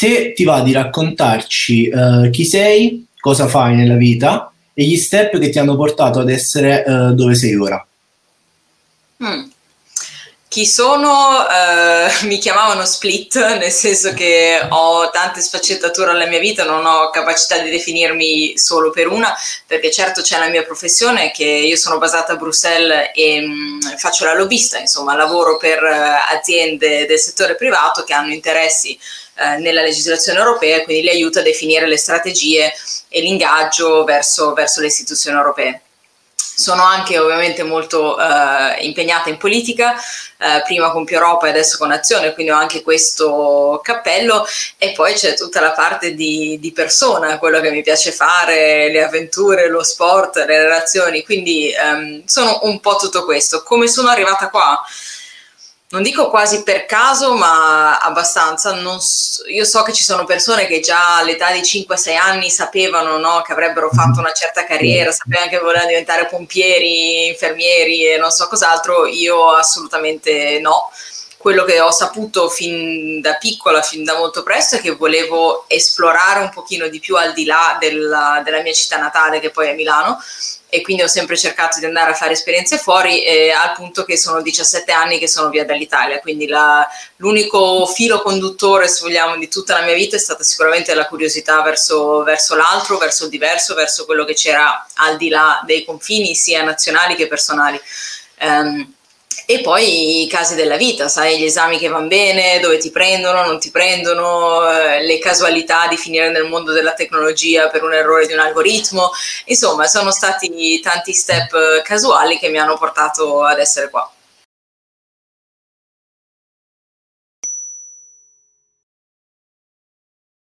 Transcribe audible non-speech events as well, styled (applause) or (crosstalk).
se ti va di raccontarci uh, chi sei, cosa fai nella vita e gli step che ti hanno portato ad essere uh, dove sei ora. Mm. Chi sono? Eh, (laughs) mi chiamavano split, nel senso che ho tante sfaccettature alla mia vita, non ho capacità di definirmi solo per una, perché certo c'è la mia professione, che io sono basata a Bruxelles e mh, mm, faccio la lobbista, insomma lavoro per uh, aziende del settore privato che hanno interessi uh, nella legislazione europea e quindi li aiuto a definire le strategie e l'ingaggio verso, verso le istituzioni europee. Sono anche ovviamente molto eh, impegnata in politica, eh, prima con Più Europa e adesso con Azione, quindi ho anche questo cappello e poi c'è tutta la parte di, di persona, quello che mi piace fare, le avventure, lo sport, le relazioni, quindi ehm, sono un po' tutto questo. Come sono arrivata qua? Non dico quasi per caso, ma abbastanza. So, io so che ci sono persone che già all'età di 5-6 anni sapevano no, che avrebbero mhm. fatto una certa carriera, sapevano che volevano diventare pompieri, infermieri e non so cos'altro. Io assolutamente no. Quello che ho saputo fin da piccola, fin da molto presto, è che volevo esplorare un pochino di più al di là della, della mia città natale, che poi è Milano, e quindi ho sempre cercato di andare a fare esperienze fuori eh, al punto che sono 17 anni che sono via dall'Italia, quindi la, l'unico filo conduttore, se vogliamo, di tutta la mia vita è stata sicuramente la curiosità verso, verso l'altro, verso il diverso, verso quello che c'era al di là dei confini, sia nazionali che personali. Um, e poi i casi della vita, sai, gli esami che vanno bene, dove ti prendono, non ti prendono, eh, le casualità di finire nel mondo della tecnologia per un errore di un algoritmo. Insomma, sono stati tanti step casuali che mi hanno portato ad essere qua.